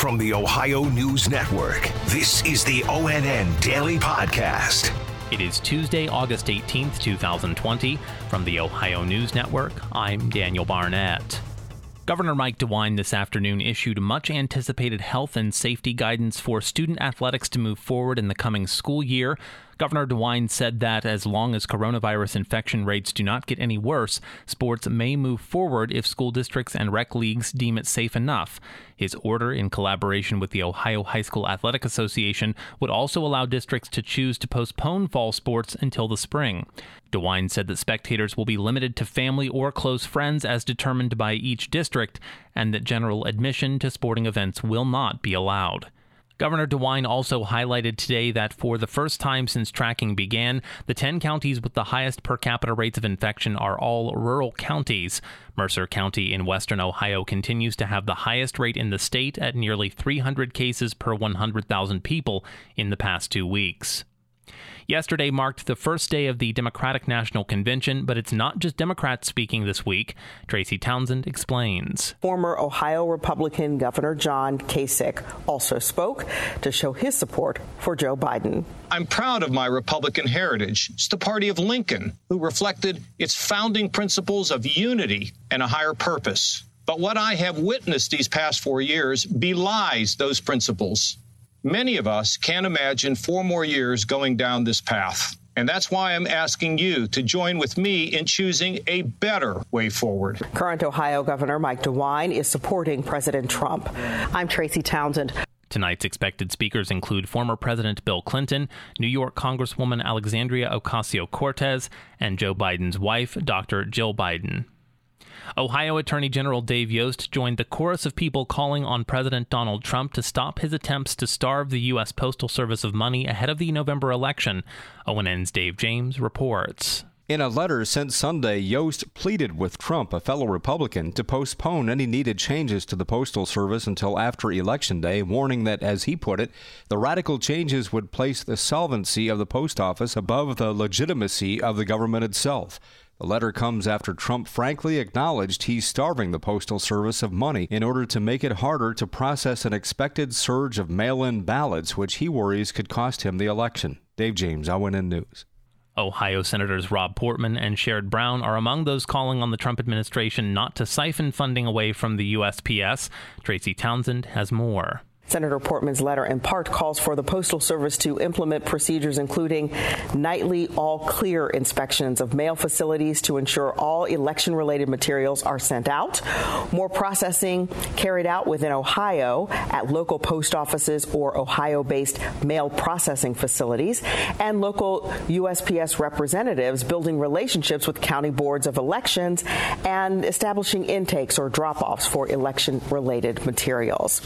From the Ohio News Network, this is the ONN Daily Podcast. It is Tuesday, August 18th, 2020. From the Ohio News Network, I'm Daniel Barnett. Governor Mike DeWine this afternoon issued much anticipated health and safety guidance for student athletics to move forward in the coming school year. Governor DeWine said that as long as coronavirus infection rates do not get any worse, sports may move forward if school districts and rec leagues deem it safe enough. His order, in collaboration with the Ohio High School Athletic Association, would also allow districts to choose to postpone fall sports until the spring. DeWine said that spectators will be limited to family or close friends as determined by each district, and that general admission to sporting events will not be allowed. Governor DeWine also highlighted today that for the first time since tracking began, the 10 counties with the highest per capita rates of infection are all rural counties. Mercer County in western Ohio continues to have the highest rate in the state at nearly 300 cases per 100,000 people in the past two weeks. Yesterday marked the first day of the Democratic National Convention, but it's not just Democrats speaking this week. Tracy Townsend explains. Former Ohio Republican Governor John Kasich also spoke to show his support for Joe Biden. I'm proud of my Republican heritage. It's the party of Lincoln, who reflected its founding principles of unity and a higher purpose. But what I have witnessed these past four years belies those principles. Many of us can't imagine four more years going down this path. And that's why I'm asking you to join with me in choosing a better way forward. Current Ohio Governor Mike DeWine is supporting President Trump. I'm Tracy Townsend. Tonight's expected speakers include former President Bill Clinton, New York Congresswoman Alexandria Ocasio Cortez, and Joe Biden's wife, Dr. Jill Biden. Ohio Attorney General Dave Yost joined the chorus of people calling on President Donald Trump to stop his attempts to starve the U.S. Postal Service of money ahead of the November election. ONN's Dave James reports. In a letter sent Sunday, Yost pleaded with Trump, a fellow Republican, to postpone any needed changes to the Postal Service until after Election Day, warning that, as he put it, the radical changes would place the solvency of the post office above the legitimacy of the government itself. The letter comes after Trump frankly acknowledged he's starving the Postal Service of money in order to make it harder to process an expected surge of mail in ballots, which he worries could cost him the election. Dave James, ONN News. Ohio Senators Rob Portman and Sherrod Brown are among those calling on the Trump administration not to siphon funding away from the USPS. Tracy Townsend has more. Senator Portman's letter in part calls for the Postal Service to implement procedures including nightly all clear inspections of mail facilities to ensure all election related materials are sent out, more processing carried out within Ohio at local post offices or Ohio based mail processing facilities, and local USPS representatives building relationships with county boards of elections and establishing intakes or drop offs for election related materials.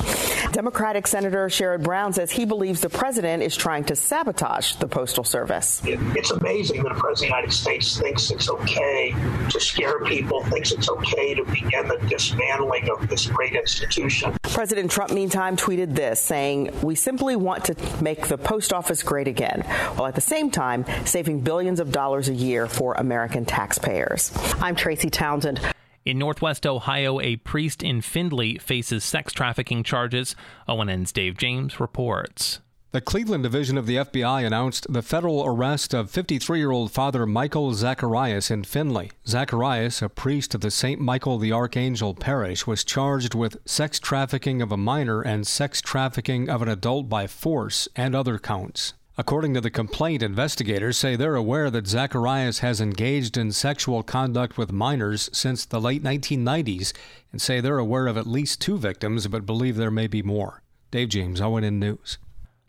Democratic Democratic Senator Sherrod Brown says he believes the president is trying to sabotage the Postal Service. It, it's amazing that the President of the United States thinks it's okay to scare people, thinks it's okay to begin the dismantling of this great institution. President Trump, meantime, tweeted this, saying, We simply want to make the post office great again, while at the same time saving billions of dollars a year for American taxpayers. I'm Tracy Townsend. In Northwest Ohio, a priest in Findlay faces sex trafficking charges. ONN's Dave James reports. The Cleveland division of the FBI announced the federal arrest of 53 year old Father Michael Zacharias in Findlay. Zacharias, a priest of the St. Michael the Archangel parish, was charged with sex trafficking of a minor and sex trafficking of an adult by force and other counts. According to the complaint, investigators say they're aware that Zacharias has engaged in sexual conduct with minors since the late 1990s and say they're aware of at least two victims but believe there may be more. Dave James, ONN News.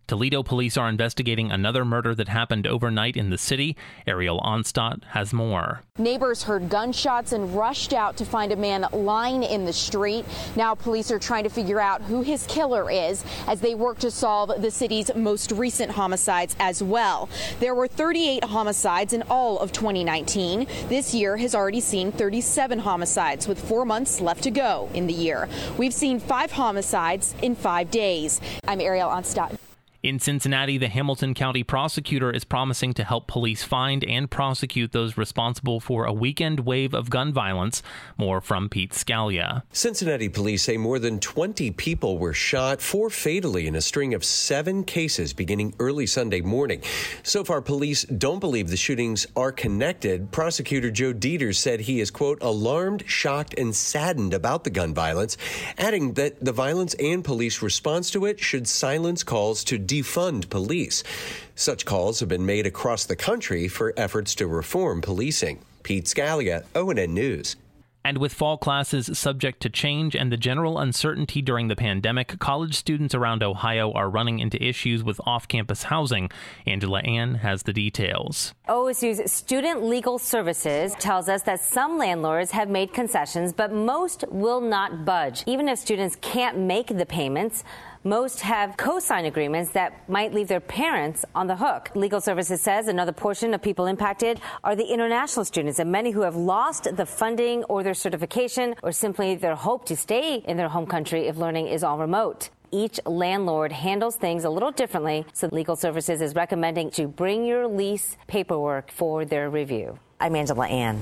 Toledo police are investigating another murder that happened overnight in the city. Ariel Onstadt has more. Neighbors heard gunshots and rushed out to find a man lying in the street. Now police are trying to figure out who his killer is as they work to solve the city's most recent homicides as well. There were 38 homicides in all of 2019. This year has already seen 37 homicides with four months left to go in the year. We've seen five homicides in five days. I'm Ariel Onstadt. In Cincinnati, the Hamilton County prosecutor is promising to help police find and prosecute those responsible for a weekend wave of gun violence. More from Pete Scalia. Cincinnati police say more than 20 people were shot, four fatally, in a string of seven cases beginning early Sunday morning. So far, police don't believe the shootings are connected. Prosecutor Joe Deters said he is, quote, alarmed, shocked, and saddened about the gun violence, adding that the violence and police response to it should silence calls to defund police. Such calls have been made across the country for efforts to reform policing. Pete Scalia, ONN News. And with fall classes subject to change and the general uncertainty during the pandemic, college students around Ohio are running into issues with off campus housing. Angela An has the details. OSU's Student Legal Services tells us that some landlords have made concessions, but most will not budge. Even if students can't make the payments, most have co-sign agreements that might leave their parents on the hook. Legal Services says another portion of people impacted are the international students and many who have lost the funding or their certification or simply their hope to stay in their home country if learning is all remote each landlord handles things a little differently, so Legal Services is recommending to bring your lease paperwork for their review. I'm Angela An.